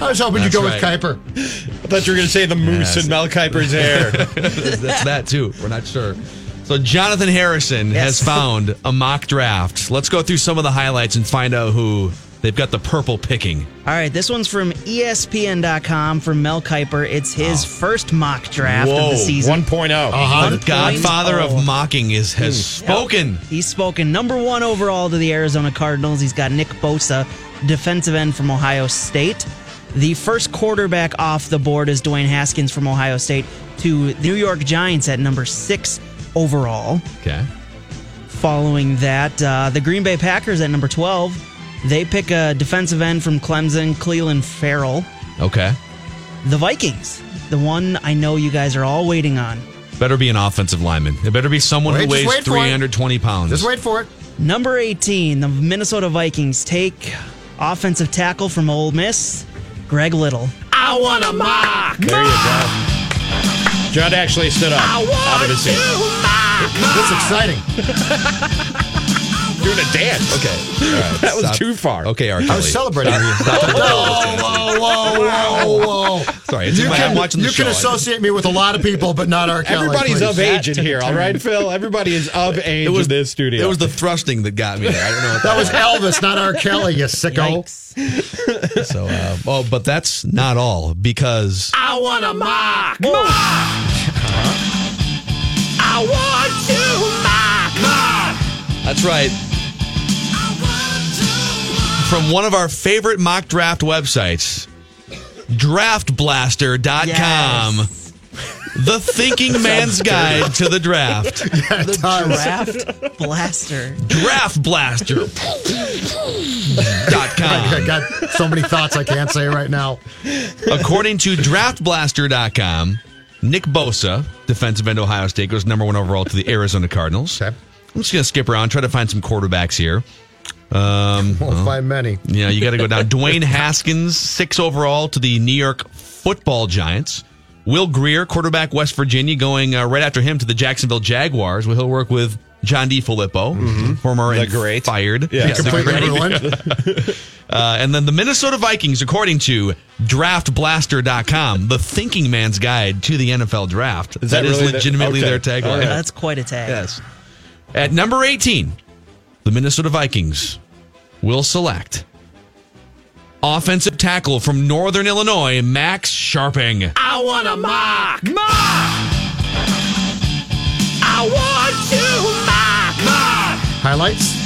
I was hoping you'd go right. with Kiper. I thought you were going to say the mousse Yes. in Mel Kiper's hair. That's that too. We're not sure. So Jonathan Harrison has found a mock draft. Let's go through some of the highlights and find out who they've got the purple picking. All right, this one's from ESPN.com from Mel Kiper. It's his first mock draft of the season. 1.0. Uh-huh. The godfather of mocking is has spoken. He's spoken number one overall to the Arizona Cardinals. He's got Nick Bosa, defensive end from Ohio State. The first quarterback off the board is Dwayne Haskins from Ohio State to the New York Giants at number six overall. Okay. Following that, uh, the Green Bay Packers at number 12 They pick a defensive end from Clemson, Clelin Ferrell. Okay. The Vikings, the one I know you guys are all waiting on. Better be an offensive lineman. It better be someone Wait, who weighs wait for it. 320 pounds. Just wait for it. Number 18, the Minnesota Vikings take offensive tackle from Ole Miss, Greg Little. I want a mock. There you go. Judd actually stood up out of his seat. This is exciting. Doing a dance. Okay. All right. That was Stop. too far. Okay, R. I Kelly. I was celebrating you. Whoa, whoa, whoa, whoa, whoa. Sorry, it's You in my, can, I'm watching the you show. can associate me with a lot of people, but not R. Kelly. Everybody's please. of age in here, all turn. right, Phil? Everybody is of age It was in this studio. It was the thrusting that got me there. I don't know what That was Elvis, not R. Kelly, you sicko. Yikes. So, uh, oh, but that's not all because I want a mock. I want to mock. Mock. that's right. From one of our favorite mock draft websites, draftblaster.com. Yes. The thinking man's guide to the draft. The Draft Blaster. Draftblaster.com. I got so many thoughts I can't say right now. According to draftblaster.com, Nick Bosa, defensive end Ohio State, goes number one overall to the Arizona Cardinals. Okay. I'm just going to skip around, try to find some quarterbacks here. Um, Won't find many. yeah, you got to go down. Dwayne Haskins, six overall to the New York Football Giants. Will Grier, quarterback West Virginia, going uh, right after him to the Jacksonville Jaguars, where he'll work with John DeFilippo, former The and great. fired. Yeah. Yes, the Completely great. ruined. Uh, and then the Minnesota Vikings, according to draftblaster.com, the thinking man's guide to the NFL draft. Is that that is really the- legitimately okay. their tagline. All right. That's quite a tag. Yes. At number 18, the Minnesota Vikings will select offensive tackle from Northern Illinois, Max Scharping. I want a mock. Mock. I want to mock. Mock. Highlights?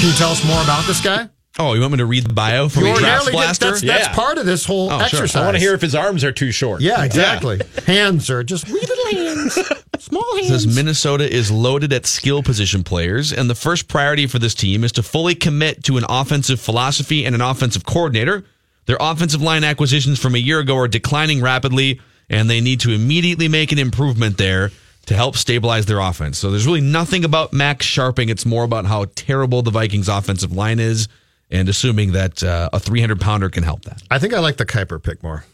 Can you tell us more about this guy? Oh, you want me to read the bio from You the Draft Blaster? that's, that's Yeah. part of this whole Oh, sure. exercise. I want to hear if his arms are too short. Yeah, exactly. Hands are just wee little hands, small It hands. says Minnesota is loaded at skill position players, and the first priority for this team is to fully commit to an offensive philosophy and an offensive coordinator. Their offensive line acquisitions from a year ago are declining rapidly, and they need to immediately make an improvement there to help stabilize their offense. So there's really nothing about Max Scharping. It's more about how terrible the Vikings' offensive line is, and assuming that uh, a 300 pounder can help that. I think I like the Kiper pick more.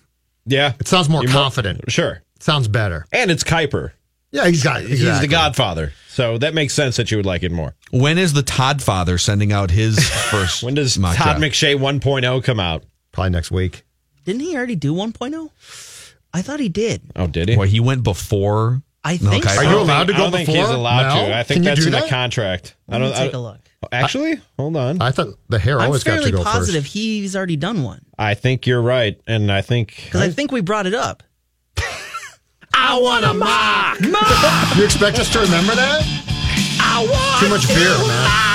Yeah. It sounds more You're confident. Sure. It sounds better. And it's Kiper. Yeah, he's got. Exactly. He's the godfather. So that makes sense that you would like it more. When is the Todd father sending out his first? When does mock Todd draft? McShay 1.0 come out? Probably next week. Didn't he already do 1.0? I thought he did. Oh, did he? Well, he went before. I think Kiper. so. Are you allowed to I go don't think he's allowed Mel? to. I think Can that's do in the contract. I Let me don't take I- a look. Actually, hold on. I thought the hair I'm always got to go positive first. he's already done one. I think you're right, and I think Because I think we brought it up. I want a mock. You expect us to remember that? I want Too much beer, man.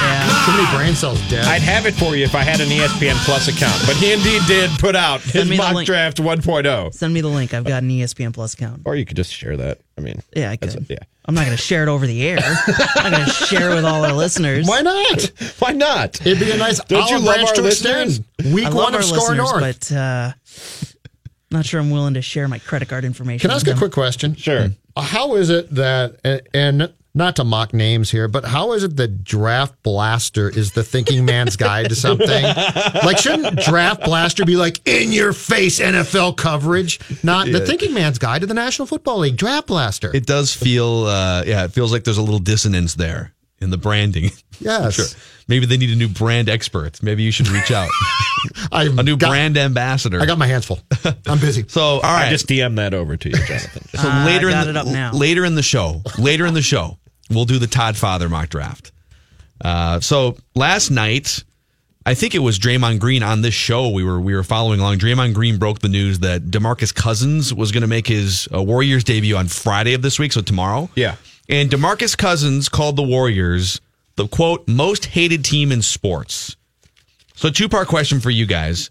Yeah. Too many brain cells dead. I'd have it for you if I had an ESPN Plus account. But he indeed did put out his me the mock link. draft 1.0. Send me the link. I've got an ESPN Plus account. Or you could just share that. I mean, Yeah, I that's- could. yeah. I'm not going to share it over the air. I'm not going to share it with all our listeners. Why not? Why not? It'd be a nice Don't you olive love branch our to listeners? extend. Week I one love our of Score listeners, North. but uh, not sure I'm willing to share my credit card information. Can I with ask a them. quick question? Sure. How is it that, and, and not to mock names here, but how is it that Draft Blaster is the thinking man's guide to something? like, shouldn't Draft Blaster be like in your face NFL coverage? Not the thinking man's guide to the National Football League. Draft Blaster. It does feel, uh, yeah, it feels like there's a little dissonance there in the branding. yes. Sure. Maybe they need a new brand expert. Maybe you should reach out. I a new brand ambassador. I got my hands full. I'm busy. so, all right. I just DM that over to you, Jonathan. So Uh, later I got in the it up now. later in the show, later in the show, we'll do the Todd Father mock draft. Uh, so last night, I think it was Draymond Green on this show. We were we were following along. Draymond Green broke the news that DeMarcus Cousins was going to make his uh, Warriors debut on Friday of this week, so tomorrow. Yeah. And DeMarcus Cousins called the Warriors the quote most hated team in sports. So two part question for you guys: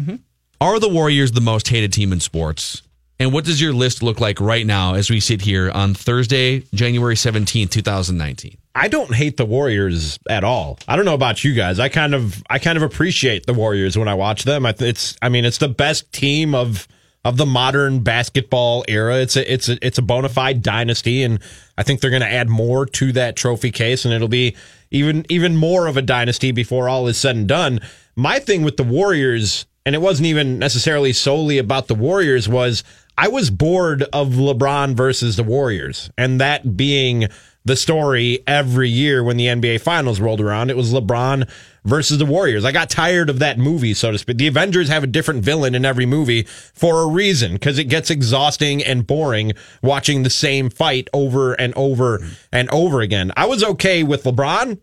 Mm-hmm. Are the Warriors the most hated team in sports? And what does your list look like right now as we sit here on Thursday, January 17th, 2019? I don't hate the Warriors at all. I don't know about you guys. I kind of I kind of appreciate the Warriors when I watch them. I th- it's I mean it's the best team of of the modern basketball era. It's a it's a it's a bona fide dynasty, and I think they're going to add more to that trophy case, and it'll be even even more of a dynasty before all is said and done. My thing with the Warriors, and it wasn't even necessarily solely about the Warriors, was I was bored of LeBron versus the Warriors, and that being the story every year when the NBA Finals rolled around. It was LeBron versus the Warriors. I got tired of that movie, so to speak. The Avengers have a different villain in every movie for a reason, because it gets exhausting and boring watching the same fight over and over and over again. I was okay with LeBron,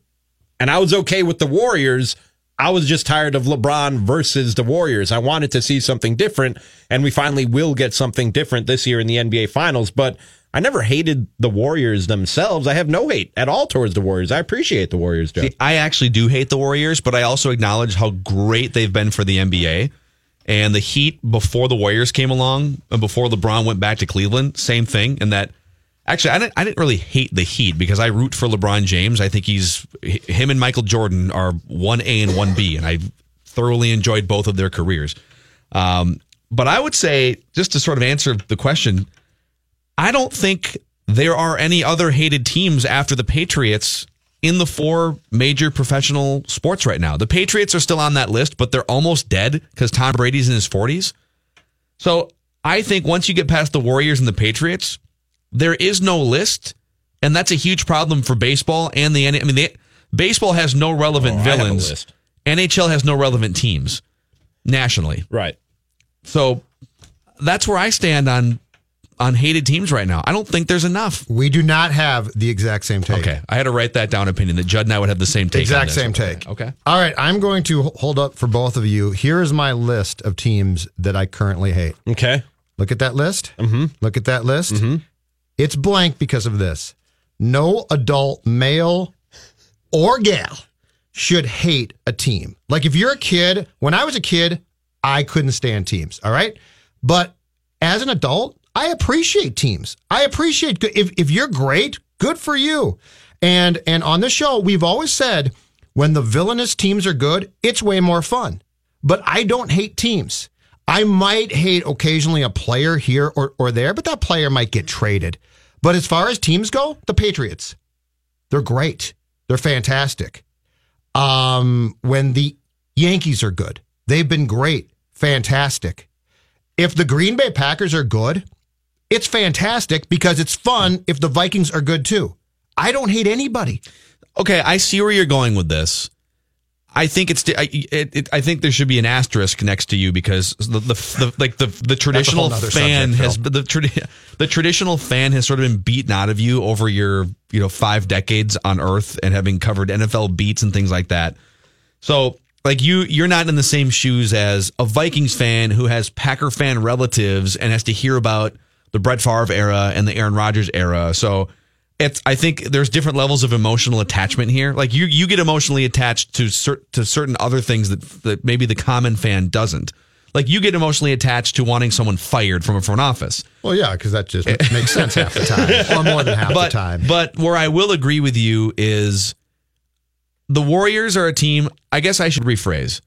and I was okay with the Warriors. I was just tired of LeBron versus the Warriors. I wanted to see something different, and we finally will get something different this year in the NBA Finals. But I never hated the Warriors themselves. I have no hate at all towards the Warriors. I appreciate the Warriors, Joe. See, I actually do hate the Warriors, but I also acknowledge how great they've been for the NBA. And the Heat before the Warriors came along and before LeBron went back to Cleveland, same thing. And that actually, I didn't, I didn't really hate the Heat because I root for LeBron James. I think he's him and Michael Jordan are one A and one B, and I thoroughly enjoyed both of their careers. Um, but I would say, just to sort of answer the question, I don't think there are any other hated teams after the Patriots in the four major professional sports right now. The Patriots are still on that list, but they're almost dead because Tom Brady's in his 40s. So I think once you get past the Warriors and the Patriots, there is no list, and that's a huge problem for baseball and the. I mean, the, baseball has no relevant Oh, I have a villains. NHL has no relevant teams nationally. Right. So that's where I stand on on hated teams right now. I don't think there's enough. We do not have the exact same take. Okay, I had to write that down. Opinion that Judd and I would have the same take. on Exact this. same take. Okay. All right, I'm going to hold up for both of you. Here is my list of teams that I currently hate. Okay. Look at that list. Mm-hmm. Look at that list. It's blank because of this. No adult male or gal should hate a team. Like if you're a kid, when I was a kid, I couldn't stand teams. All right. But as an adult, I appreciate teams. I appreciate. If, if you're great, good for you. And, and on the show, we've always said when the villainous teams are good, it's way more fun. But I don't hate teams. I might hate occasionally a player here or, or there, but that player might get traded. But as far as teams go, the Patriots, they're great. They're fantastic. Um, when the Yankees are good, they've been great, fantastic. If the Green Bay Packers are good, it's fantastic because it's fun if the Vikings are good too. I don't hate anybody. Okay, I see where you're going with this. I think it's I, it, it, I think there should be an asterisk next to you because the the, the like the the traditional fan subject, has the tradi- the traditional fan has sort of been beaten out of you over your you know five decades on Earth and having covered NFL beats and things like that. So like you you're not in the same shoes as a Vikings fan who has Packer fan relatives and has to hear about the Brett Favre era and the Aaron Rodgers era. So it's I think there's different levels of emotional attachment here. Like you you get emotionally attached to cer- to certain other things that that maybe the common fan doesn't. Like you get emotionally attached to wanting someone fired from a front office. Well, yeah, because that just makes sense half the time, or more than half but, the time. But where I will agree with you is the Warriors are a team. I guess I should rephrase.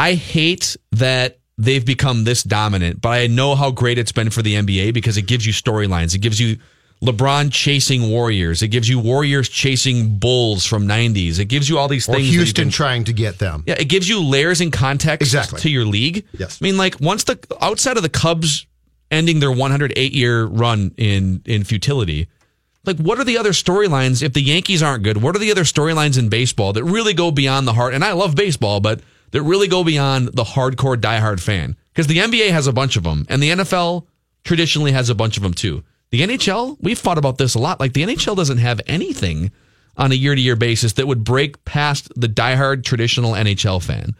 I hate that they've become this dominant, but I know how great it's been for the NBA because it gives you storylines. It gives you LeBron chasing Warriors. It gives you Warriors chasing Bulls from 90s. It gives you all these or things. Houston can- trying to get them. yeah, it gives you layers and context Exactly. to your league. Yes. I mean, like once the outside of the Cubs ending their 108 year run in in futility, like what are the other storylines if the Yankees aren't good? What are the other storylines in baseball that really go beyond the heart? And I love baseball, but that really go beyond the hardcore diehard fan because the NBA has a bunch of them, and the NFL traditionally has a bunch of them too. The NHL, we've thought about this a lot. Like the NHL doesn't have anything on a year to year basis that would break past the diehard traditional NHL fan.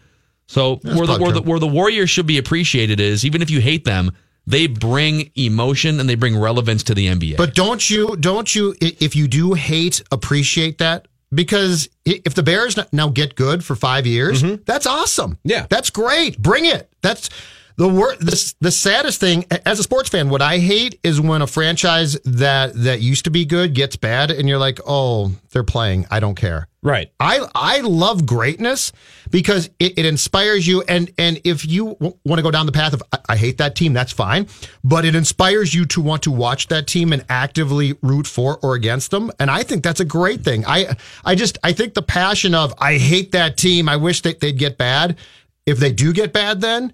So where the, where the where the Warriors should be appreciated is even if you hate them, they bring emotion and they bring relevance to the NBA. But don't you don't you if you do hate appreciate that because if the Bears now get good for 5 years, mm-hmm. that's awesome. Yeah. That's great. Bring it. That's The wor- the, the saddest thing as a sports fan, what I hate is when a franchise that that used to be good gets bad, and you're like, oh, they're playing. I don't care. Right. I I love greatness because it, it inspires you, and and if you w- want to go down the path of I, I hate that team, that's fine, but it inspires you to want to watch that team and actively root for or against them, and I think that's a great thing. I I just I think the passion of I hate that team. I wish that they'd get bad. If they do get bad, then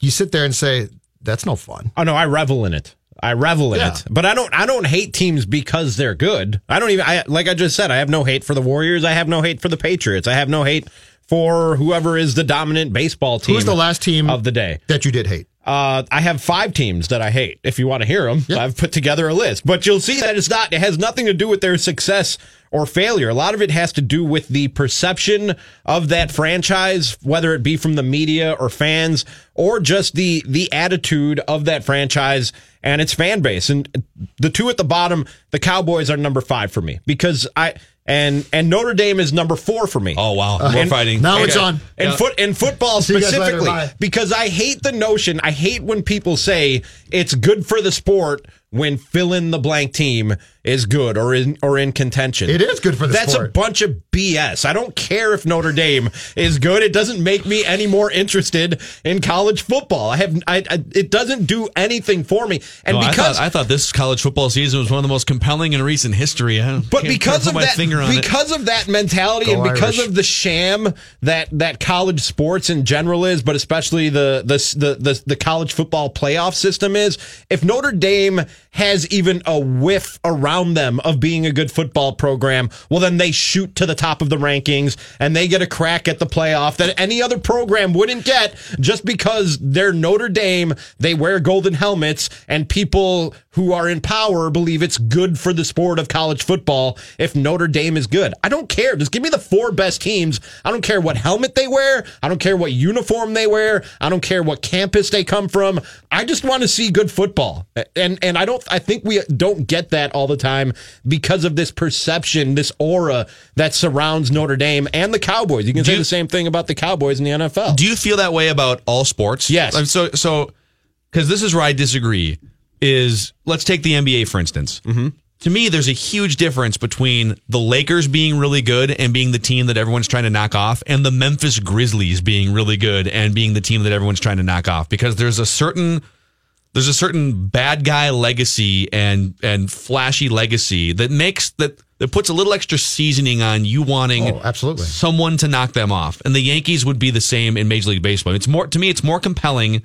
you sit there and say that's no fun. Oh no, I revel in it. I revel in Yeah. it. But I don't I don't hate teams because they're good. I don't even I like I just said, I have no hate for the Warriors. I have no hate for the Patriots. I have no hate for whoever is the dominant baseball team. Who's the last team of the day? that you did hate? Uh, I have five teams that I hate. If you want to hear them, I've put together a list. But you'll see that it's not. It has nothing to do with their success or failure. A lot of it has to do with the perception of that franchise, whether it be from the media or fans, or just the the attitude of that franchise and its fan base. And the two at the bottom, the Cowboys are number five for me because I. And and Notre Dame is number four for me. Oh wow, we're fighting. Now and- it's on. And Yeah. foot in football See later, specifically because I hate the notion. I hate when people say it's good for the sport when fill in the blank team is good or in or in contention. It is good for the That's sport. a bunch of BS. I don't care if Notre Dame is good. It doesn't make me any more interested in college football. I have I, I it doesn't do anything for me. And No, because I thought, I thought this college football season was one of the most compelling in recent history. I But because of my that, finger on it. because of that mentality, Go and because Irish. of the sham that that college sports in general is, but especially the the the the, the college football playoff system is, if Notre Dame has even a whiff around them of being a good football program, well, then they shoot to the top of the rankings and they get a crack at the playoff that any other program wouldn't get just because they're Notre Dame. They wear golden helmets, and people who are in power believe it's good for the sport of college football if Notre Dame is good. I don't care. Just give me the four best teams. I don't care what helmet they wear. I don't care what uniform they wear. I don't care what campus they come from. I just want to see good football. And and I don't I think we don't get that all the because of this perception, this aura that surrounds Notre Dame and the Cowboys. You can say you- the same thing about the Cowboys in the NFL. Do you feel that way about all sports? Yes. Um, So, so, because this is where I disagree. Is let's take the NBA for instance. Mm-hmm. To me, there's a huge difference between the Lakers being really good and being the team that everyone's trying to knock off, and the Memphis Grizzlies being really good and being the team that everyone's trying to knock off. Because there's a certain there's a certain bad guy legacy and and flashy legacy that makes that that puts a little extra seasoning on you wanting Oh, absolutely. someone to knock them off. And the Yankees would be the same in Major League Baseball. It's more to me it's more compelling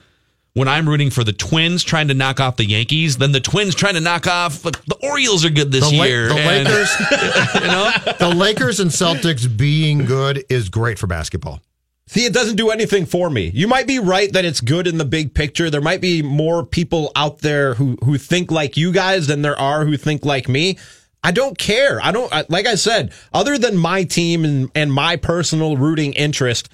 when I'm rooting for the Twins trying to knock off the Yankees than the Twins trying to knock off like, the Orioles are good this The, La- year. the and- Lakers, you know? the Lakers and Celtics being good is great for basketball. See, it doesn't do anything for me. You might be right that it's good in the big picture. There might be more people out there who who think like you guys than there are who think like me. I don't care. I don't I- like I said, other than my team and and my personal rooting interest,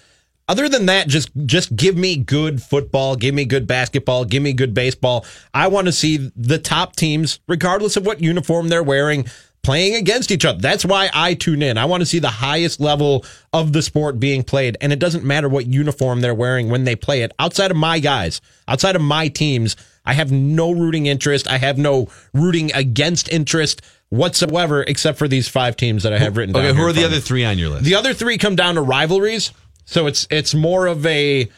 other than that just just give me good football, give me good basketball, give me good baseball. I want to see the top teams regardless of what uniform they're wearing playing against each other. That's why I tune in. I want to see the highest level of the sport being played. And it doesn't matter what uniform they're wearing when they play it. Outside of my guys, outside of my teams, I have no rooting interest. I have no rooting against interest whatsoever, except for these five teams that I have written down. Okay, who are the other three on your list? The other three come down to rivalries. So it's it's more of a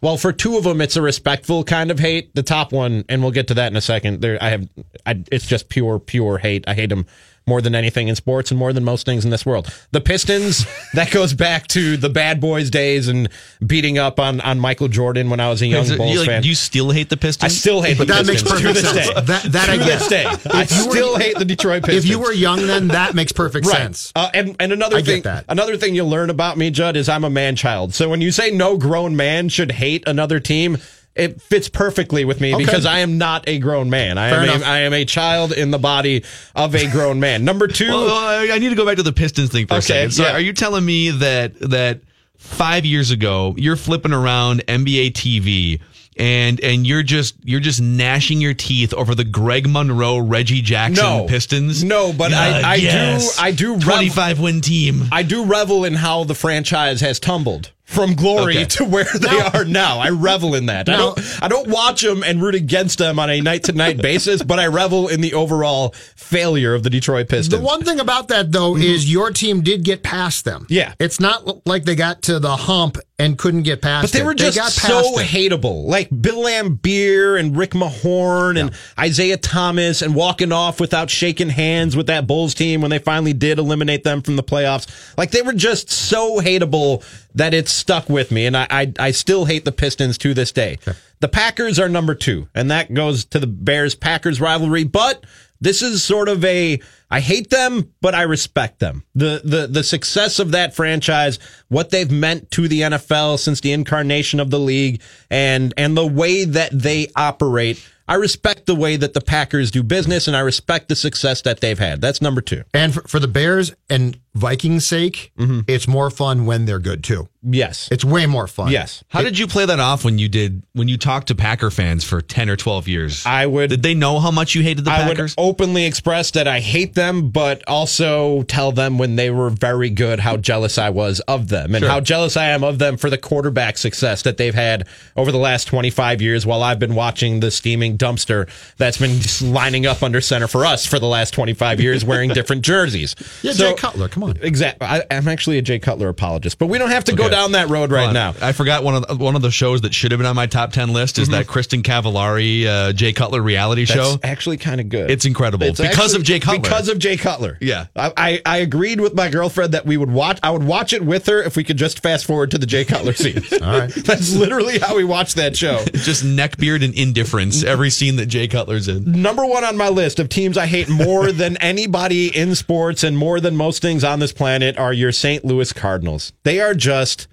well, for two of them, it's a respectful kind of hate. The top one, and we'll get to that in a second. There, I have, I, it's just pure, pure hate. I hate them more than anything in sports and more than most things in this world. The Pistons, that goes back to the bad boys days and beating up on on Michael Jordan when I was a young it- Bulls you, like, fan. you still hate the Pistons? I Pistons? still hate But the that makes Pistons to perfect sense. day. That- that I to get. this day, I If you were- still hate the Detroit Pistons. If you were young then, that makes perfect sense. Uh, and and another I get thing, that. another thing you'll learn about me, Judd, is I'm a man child. So when you say no grown man should hate another team, it fits perfectly with me Okay. because I am not a grown man. I Fair am enough. a, I am a child in the body of a grown man. Number two, Well, I need to go back to the Pistons thing for a Okay, second. So, yeah. are you telling me that that five years ago you're flipping around NBA TV and and you're just you're just gnashing your teeth over the Greg Monroe, Reggie Jackson No. Pistons? No, but I- uh, I do- I do rev- twenty five win team. I do revel in how the franchise has tumbled from glory Okay. to where they are now. I revel in that. I don't I don't watch them and root against them on a night to night basis, but I revel in the overall failure of the Detroit Pistons. The one thing about that though is your team did get past them. Mm-hmm. Yeah. it's not like they got to the hump and couldn't get past. But they it. were just got so it. hateable. Like Bill Laimbeer and Rick Mahorn and Isiah Thomas and walking off without shaking hands with that Bulls team when they finally did eliminate them from the playoffs. Like they were just so hateable that it's stuck with me. And I, I, I still hate the Pistons to this day. The Packers are number two, and that goes to the Bears Packers rivalry. But this is sort of a I hate them, but I respect them. The the the success of that franchise, what they've meant to the NFL since the incarnation of the league, and and the way that they operate. I respect the way that the Packers do business, and I respect the success that they've had. That's number two. And for, for the Bears and Vikings' sake, Mm-hmm. it's more fun when they're good too. Yes. It's way more fun. Yes. How did you play that off when you did when you talked to Packer fans for ten or twelve years? I would. Did they know how much you hated the I Packers? would openly express that I hate them, but also tell them when they were very good how jealous I was of them and Sure. how jealous I am of them for the quarterback success that they've had over the last 25 years while I've been watching the steaming dumpster that's been just lining up under center for us for the last 25 years wearing different jerseys. Yeah, So- Jay Cutler, come on. Exactly. I, I'm actually a Jay Cutler apologist, but we don't have to go Okay. Down that road right on. now. I forgot one of the, one of the shows that should have been on my top ten list is that Kristin Cavallari uh, Jay Cutler reality Mm-hmm. That's show. actually kind of good. It's incredible It's because actually- of Jay Cutler. Because of Jay Cutler. Yeah. I, I, I agreed with my girlfriend that we would watch. I would watch it with her if we could just fast forward to the Jay Cutler scenes. All right. That's literally how we watched that show. just neckbeard and indifference every scene that Jay Cutler's in. Number one on my list of teams I hate more than anybody in sports and more than most things on this planet are your St. Louis Cardinals. They are just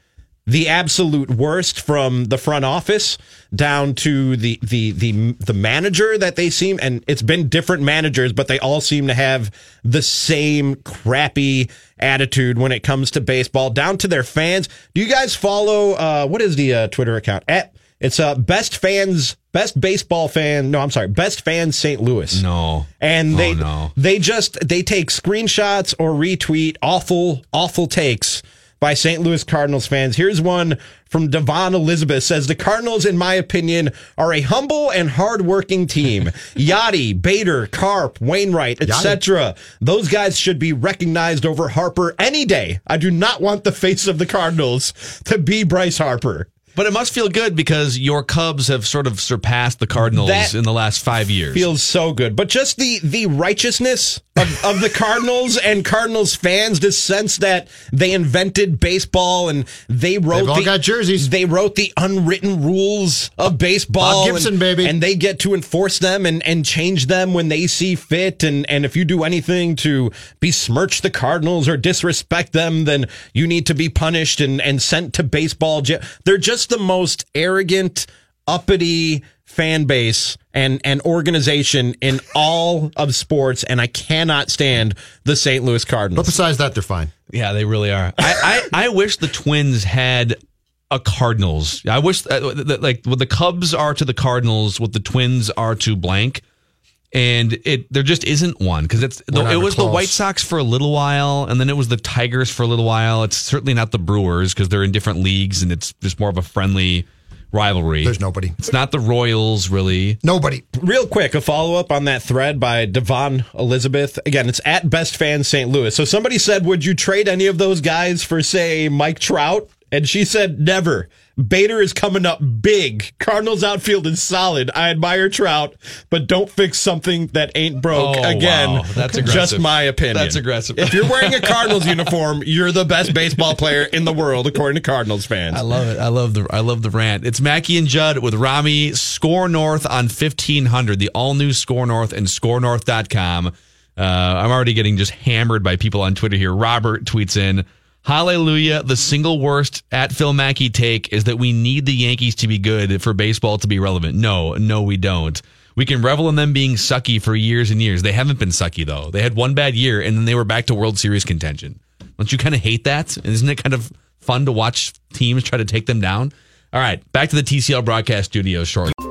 the absolute worst from the front office down to the the the the manager that they seem and it's been different managers but they all seem to have the same crappy attitude when it comes to baseball down to their fans. Do you guys follow uh what is the uh, Twitter account? At it's uh best fans best baseball fan no I'm sorry best fans St. Louis. No. And they Oh, no. they just they take screenshots or retweet awful awful takes by St. Louis Cardinals fans. Here's one from Devon Elizabeth says the Cardinals in my opinion are a humble and hardworking team. Yadi, Bader, Carp, Wainwright, etc. Those guys should be recognized over Harper any day. I do not want the face of the Cardinals to be Bryce Harper. But it must feel good because your Cubs have sort of surpassed the Cardinals That in the last five years. feels so good. But just the the righteousness of, of the Cardinals and Cardinals fans, this sense that they invented baseball and they wrote They've all the, got jerseys. They wrote the unwritten rules of baseball. Bob Gibson, and, baby. And they get to enforce them and, and change them when they see fit. And, and if you do anything to besmirch the Cardinals or disrespect them, then you need to be punished and, and sent to baseball. They're just the most arrogant, uppity fan base and, and organization in all of sports. And I cannot stand the St. Louis Cardinals. But besides that, they're fine. Yeah, they really are. I, I, I wish the Twins had a Cardinals. I wish uh, that, like what the Cubs are to the Cardinals, what the Twins are to blank, and it there just isn't one because it's We're it even was the. White Sox for a little while, and then it was the Tigers for a little while. It's certainly not the Brewers because they're in different leagues, and it's just more of a friendly rivalry. There's nobody. It's not the Royals really. Nobody. Real quick, a follow up on that thread by Devon Elizabeth. Again, it's at Best Fan St. Louis. So somebody said, Would you trade any of those guys for, say, Mike Trout? And she said, Never. Bader is coming up big. Cardinals outfield is solid. I admire Trout, but don't fix something that ain't broke. Oh, Again, wow. That's just my opinion. That's aggressive. If you're wearing a Cardinals uniform, you're the best baseball player in the world, according to Cardinals fans. I love it. I love the I love the rant. It's Mackey and Judd with Rami Score North on 1500, the all new Score North and scorenorth.com. Uh, I'm already getting just hammered by people on Twitter here. Robert tweets in, Hallelujah. The single worst at Phil Mackey take is that we need the Yankees to be good for baseball to be relevant. No, no, we don't. We can revel in them being sucky for years and years. They haven't been sucky though. They had one bad year and then they were back to World Series contention. Don't you kind of hate that? Isn't it kind of fun to watch teams try to take them down? All right, back to the TCL broadcast studio shortly.